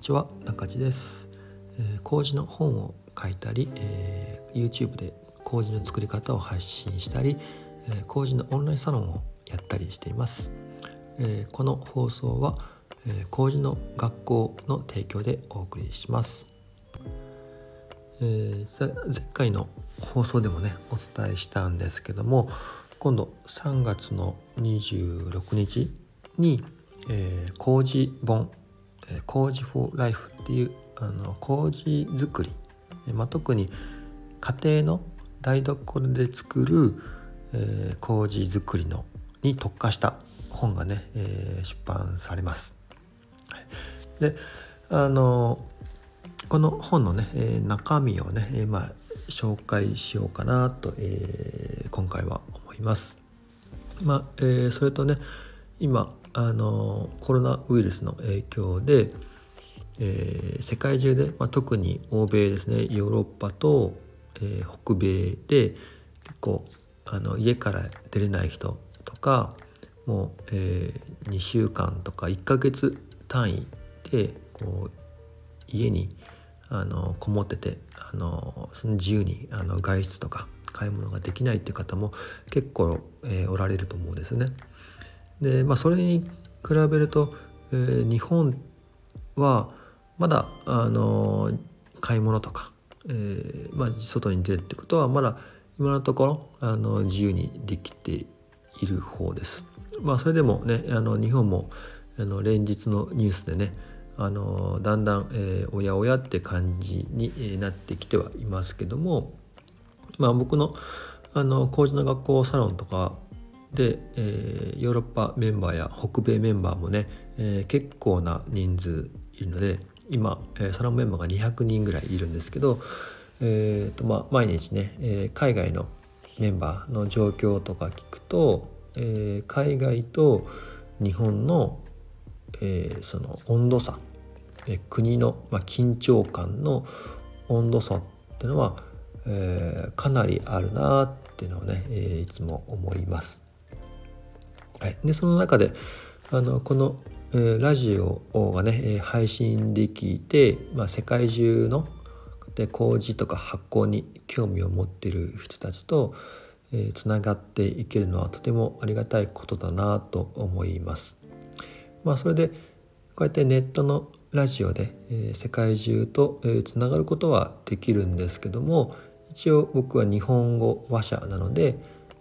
にちは中地です、えー、麹の本を書いたり、えー、YouTube で麹の作り方を配信したり、えー、麹のオンラインサロンをやったりしています、えー、この放送は、えー、麹の学校の提供でお送りします、えー、前回の放送でもねお伝えしたんですけども今度3月の26日に、えー、麹本「麹フォーライフ」っていうあの麹作り、まあ、特に家庭の台所で作る、えー、麹作りのに特化した本がね、えー、出版されます。であのこの本のね、えー、中身をね、えー、まあ紹介しようかなと、えー、今回は思います。まあえー、それとね今あのコロナウイルスの影響で、えー、世界中で、まあ、特に欧米ですねヨーロッパと、えー、北米で結構あの家から出れない人とかもう、えー、2週間とか1ヶ月単位でこう家にあのこもっててあの自由にあの外出とか買い物ができないっていう方も結構、えー、おられると思うんですね。で、まあ、それに比べると、えー、日本はまだあの買い物とか、えーまあ、外に出るってことはまだ今のところあの自由にできている方です。まあ、それでもねあの日本もあの連日のニュースでねあのだんだん、えー、おやおやって感じになってきてはいますけども、まあ、僕のあの麹の学校サロンとかで、えー、ヨーロッパメンバーや北米メンバーもね、えー、結構な人数いるので今、えー、サロンメンバーが200人ぐらいいるんですけど、えーとまあ、毎日ね、えー、海外のメンバーの状況とか聞くと、えー、海外と日本の,、えー、その温度差、えー、国の、まあ、緊張感の温度差っていうのは、えー、かなりあるなっていうのをね、えー、いつも思います。はい、でその中であのこの、えー、ラジオがね配信できて、まあ、世界中ので麹とか発酵に興味を持っている人たちとつな、がっていけるのはとてもありがたいことだなと思います。まあ、それでこうやってネットのラジオで、えー、世界中とえつな、がることはできるんですけども一応僕は日本語話者なので、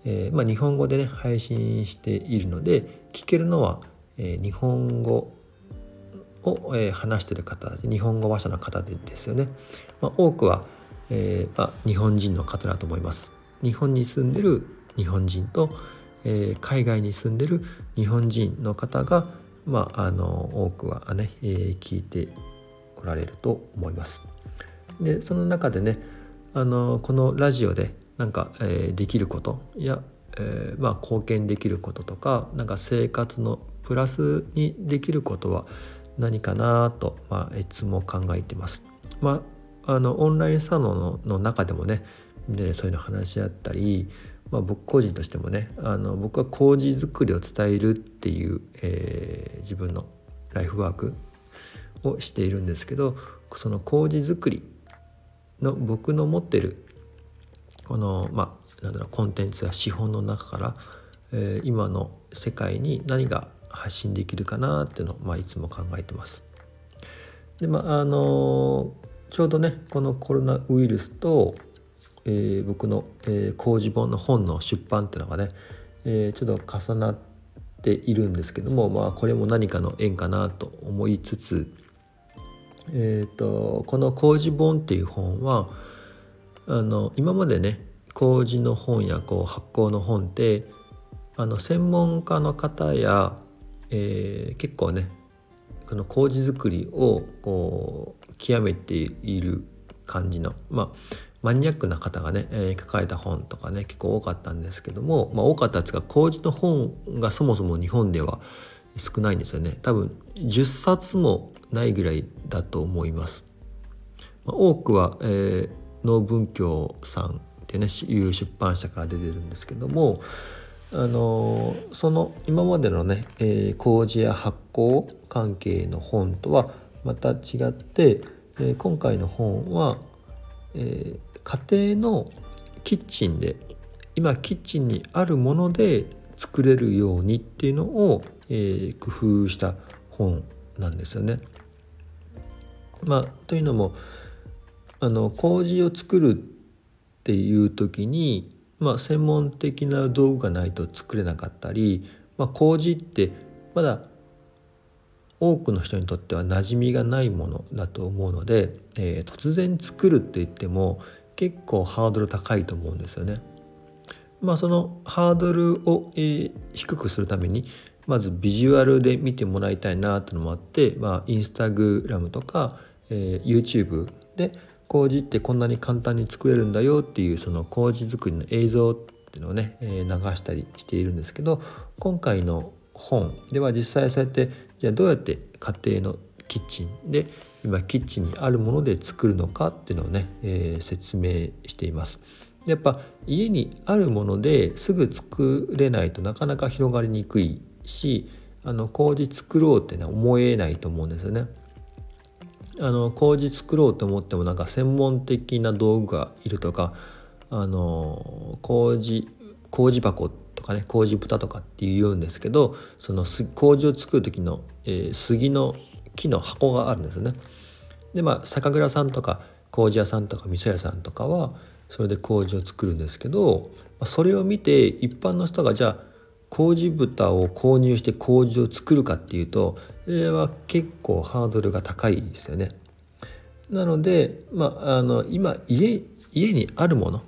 えー、まあ、日本語でね配信しているので聞けるのは、えー、日本語を、えー、話してる方日本語話者の方でですよね、まあ、多くは、えまあ、日本人の方だと思います。日本に住んでる日本人と、え海外に住んでる日本人の方がまああの多くはね、え聞いておられると思います。でその中でねあのこのラジオでなんか、えー、できることや、えー、まあ、貢献できることとかなんか生活のプラスにできることは何かなと、まあ、いつも考えてます。まあ、あのオンラインサロンの中でもねみんなでそういうの話し合ったり、まあ、僕個人としてもねあの僕は麹作りを伝えるっていう、えー、自分のライフワークをしているんですけどその麹作りの僕の持ってるこのまあなんだろうコンテンツや資本の中から、えー、今の世界に何が発信できるかなっていうのを、まあ、いつも考えてます。でまああのちょうどねこのコロナウイルスと、えー、僕の、えー、工事本の本の出版っていうのがね、えー、ちょっと重なっているんですけども、まあ、これも何かの縁かなと思いつつ、えーと、とこの「工事本」っていう本はあの今までね麹の本やこう発酵の本ってあの専門家の方や、えー、結構ねこの麹作りをこう極めている感じのまあマニアックな方がね、えー、書かれた本とかね結構多かったんですけども、まあ、多かったですが麹の本がそもそも日本では少ないんですよね多分10冊もないぐらいだと思います。まあ、多くは、えー、農文教さんってねいう出版社から出てるんですけどもあのその今までのね、えー、麹や発酵関係の本とはまた違って、えー、今回の本は、えー、家庭のキッチンで今キッチンにあるもので作れるようにっていうのを、えー、工夫した本なんですよね。まあ、というのもあの麹を作るっていう時に、まあ、専門的な道具がないと作れなかったり、まあ、麹ってまだ多くの人にとっては馴染みがないものだと思うので、えー、突然作るって言っても結構ハードル高いと思うんですよね。まあ、そのハードルを、えー、低くするためにまずビジュアルで見てもらいたいなっていうのもあって、まあ、インスタグラムとか、えー、YouTube で麹ってこんなに簡単に作れるんだよっていうその麹作りの映像っていうのをね、え、流したりしているんですけど今回の本では実際そうやってじゃあどうやって家庭のキッチンで今キッチンにあるもので作るのかっていうのをね、えー、説明しています。やっぱ家にあるものですぐ作れないとなかなか広がりにくいしあの麹作ろうってね思えないと思うんですよね。あの麹作ろうと思ってもなんか専門的な道具がいるとかあの麹麹箱とかね麹豚とかって言うんですけどその麹を作る時の、えー、杉の木の箱があるんですね。でまあ酒蔵さんとか麹屋さんとか味噌屋さんとかはそれで麹を作るんですけどそれを見て一般の人がじゃあ麹豚を購入して麹を作るかっていうとそれは結構ハードルが高いですよね。なので、まあ、あの今家家にあるもの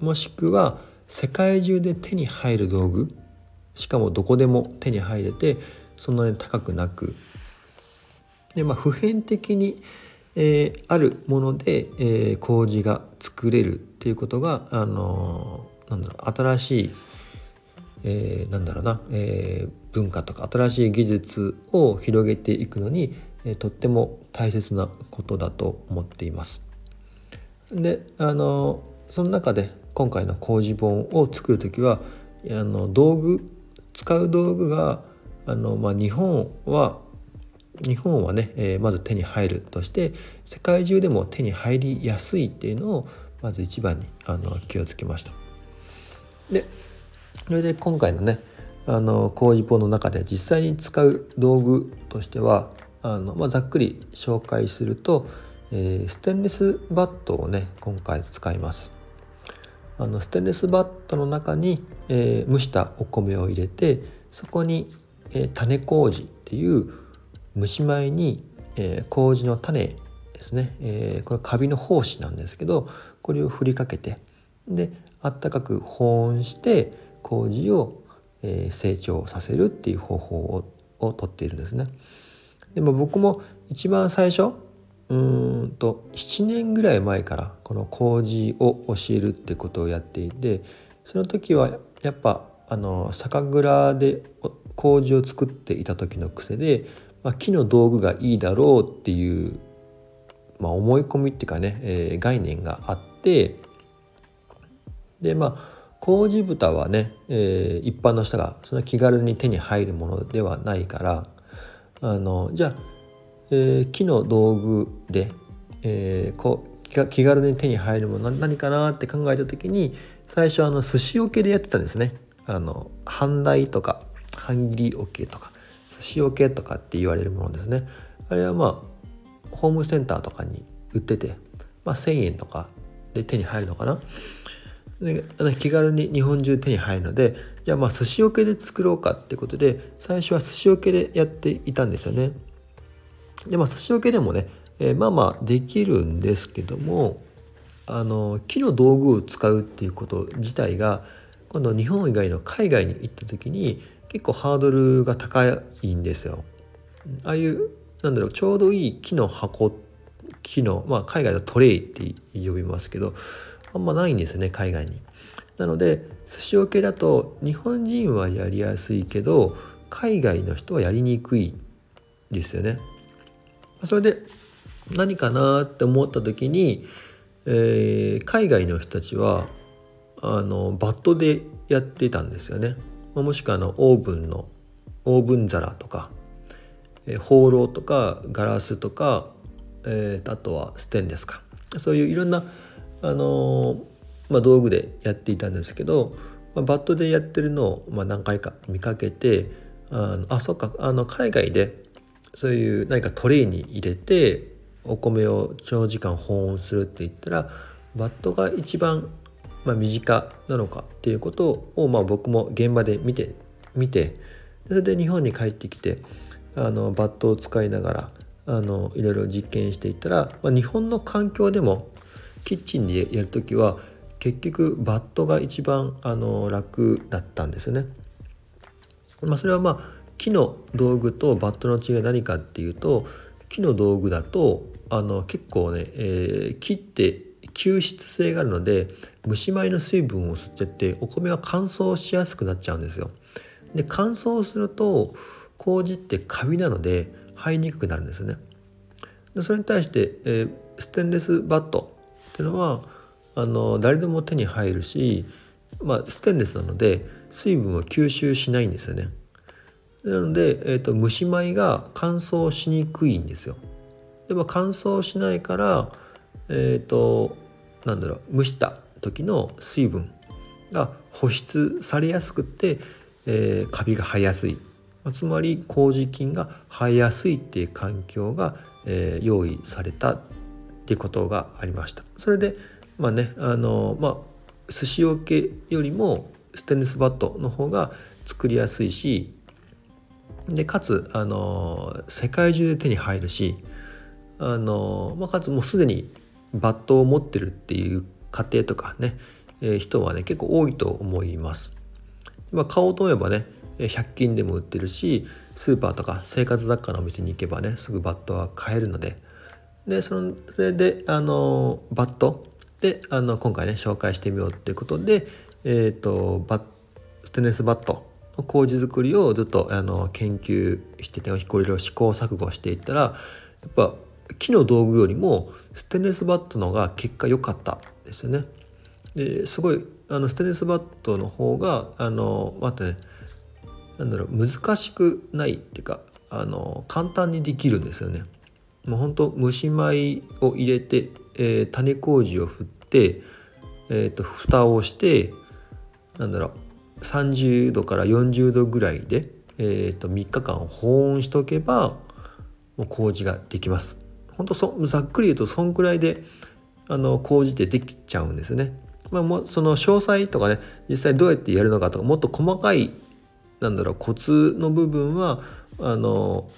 もしくは世界中で手に入る道具しかもどこでも手に入れてそんなに高くなくで、まあ、普遍的に、えー、あるもので、えー、麹が作れるっていうことが、あのー、なんだろう新しいえー、なんだろうな、えー、文化とか新しい技術を広げていくのに、えー、とっても大切なことだと思っています。であのその中で今回の工事本を作る時はあの道具使う道具があの、まあ、日本は日本はね、えー、まず手に入るとして世界中でも手に入りやすいっていうのをまず一番にあの気をつけました。でそれで今回のねあの工事本の中で実際に使う道具としてはあの、まあ、ざっくり紹介すると、えー、ステンレスバットをね今回使います。あのステンレスバットの中に、えー、蒸したお米を入れてそこに、えー、種麹っていう蒸し米に、えー、麹の種ですね、えー、これカビの胞子なんですけどこれを振りかけてであったかく保温して麹を、え成長させるっていう方法ををとっているんですね。でも僕も一番最初うんと7年ぐらい前からこの麹を教えるってことをやっていてその時はやっぱあの酒蔵で麹を作っていた時の癖で、まあ、木の道具がいいだろうっていう、まあ、思い込みっていうかね、えー、概念があってでまあ麹豚はね、えー、一般の人がそんな気軽に手に入るものではないからあのじゃあ、えー、木の道具で、えー、こ気軽に手に入るもの何かなって考えた時に最初あの寿司桶でやってたんですね。あの半台とか半切り桶とか寿司桶とかって言われるものですね。あれはまあホームセンターとかに売ってて、まあ、1,000円とかで手に入るのかな。で気軽に日本中手に入るのでじゃあまあ寿司桶で作ろうかってことで最初は寿司桶でやっていたんですよね。でまあ寿司桶でもね、えー、まあまあできるんですけどもあの木の道具を使うっていうこと自体が今度日本以外の海外に行った時に結構ハードルが高いんですよ。ああいうなんだろうちょうどいい木の箱木の、まあ、海外ではトレイって呼びますけどあんまないんですよね海外に。なので寿司桶だと日本人はやりやすいけど海外の人はやりにくいですよね。それで何かなって思った時に、えー、海外の人たちはあのバットでやってたんですよね。もしくはあのオーブンのオーブン皿とか、えー、放浪とかガラスとか、えー、あとはステンレスかそういういろんな、あの、まあ、道具でやっていたんですけど、まあ、バットでやってるのを、まあ、何回か見かけてあのあそっかあの海外でそういう何かトレイに入れてお米を長時間保温するって言ったらバットが一番、まあ、身近なのかっていうことを、まあ、僕も現場で見て見てそれで日本に帰ってきてあのバットを使いながらあのいろいろ実験していったら、まあ、日本の環境でもキッチンでやる時は結局バットが一番あの楽だったんですね。まあ、それはまあ木の道具とバットの違い何かっていうと木の道具だとあの結構ね、えー、木って吸湿性があるので蒸し米の水分を吸っちゃってお米が乾燥しやすくなっちゃうんですよ。で乾燥すると麹ってカビなので生えにくくなるんですね。でそれに対して、えー、ステンレスバットっていうのはあの誰でも手に入るし、まあ、ステンレスなので水分を吸収しないんですよね。なので、えーと、蒸し米が乾燥しにくいんですよ。でも乾燥しないからえっ、ー、となんだろう蒸した時の水分が保湿されやすくて、えー、カビが生えやすいつまり麹菌が生えやすいっていう環境が、えー、用意されたっっていうことがありました。それでまあねあのまあ寿司桶よりもステンレスバットの方が作りやすいしでかつあの世界中で手に入るしあの、まあ、かつもうすでにバットを持ってるっていう家庭とかね、えー、人はね結構多いと思います。まあ、買おうと思えばね100均でも売ってるしスーパーとか生活雑貨のお店に行けばねすぐバットは買えるのででそのそれであのバットであの今回ね紹介してみようっていうことで、えーと、バステンレスバットの麹作りをずっとあの研究してていろいろ試行錯誤していったらやっぱ木の道具よりもステンレスバットの方が結果良かったですよね。ですごいあのステンレスバットの方があのまたねなんだろう難しくないっていうかあの簡単にできるんですよね。もう本当蒸し米を入れて、えー、種麹を振って、えーと、蓋をしてなんだろう30度から40度ぐらいで、えーと、3日間保温しとけばもう麹ができます。本当そざっくり言うとそんくらいであの麹ってできちゃうんですね。まあ、もその詳細とかね実際どうやってやるのかとかもっと細かいなんだろうコツの部分はあの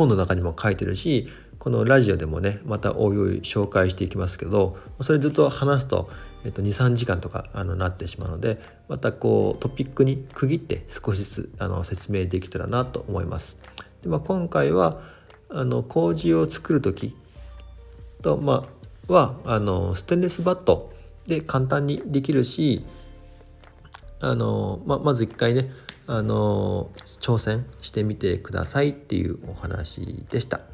本の中にも書いてるしこのラジオでもねまたおいおい紹介していきますけどそれずっと話すと、えっと、23時間とかあのなってしまうのでまたこうトピックに区切って少しずつあの説明できたらなと思います。でまあ、今回はあの麹を作る時と、まあ、はあのステンレスバットで簡単にできるしあの、ままず一回ねあの挑戦してみてくださいっていうお話でした。はい、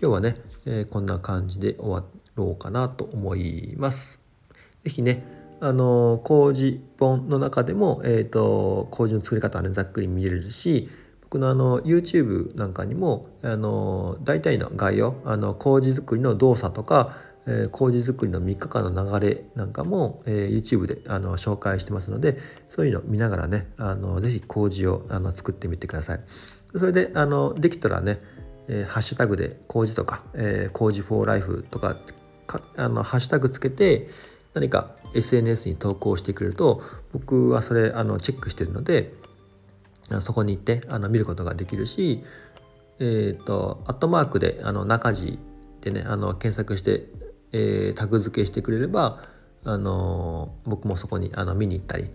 今日はね、えー、こんな感じで終わろうかなと思います。是非ねあの麹本の中でも、えーと、麹の作り方はねざっくり見れるし僕のあの YouTube なんかにもあの大体の概要あの麹作りの動作とかえー、麹作りの3日間の流れなんかも、えー、YouTube であの紹介してますのでそういうのを見ながらねあのぜひ麹をあの作ってみてください。それであのできたらね、えー、ハッシュタグで麹とか、えー、麹フォーライフとかかあのハッシュタグつけて何か SNS に投稿してくれると僕はそれあのチェックしてるのでそこに行ってあの見ることができるし、えーと、アットマークであの中地でねあの検索してえー、タグ付けしてくれれば、あのー、僕もそこにあの見に行ったり、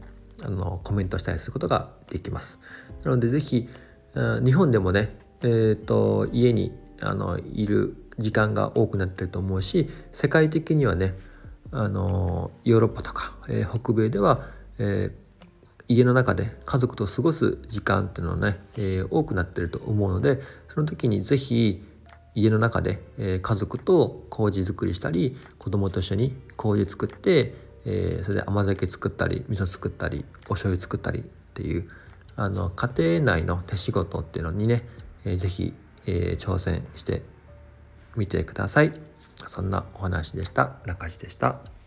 あのコメントしたりすることができます。なので是非日本でもね、えーと、家にあのいる時間が多くなってると思うし世界的にはねあのヨーロッパとか、えー、北米では、えー、家の中で家族と過ごす時間っていうのはね、えー、多くなってると思うのでその時に是非家の中で、え、家族と麹作りしたり子供と一緒に麹作って、え、それで甘酒作ったり味噌作ったりお醤油作ったりっていうあの家庭内の手仕事っていうのにね、えー、ぜひ、え、挑戦してみてください。そんなお話でした。中地でした。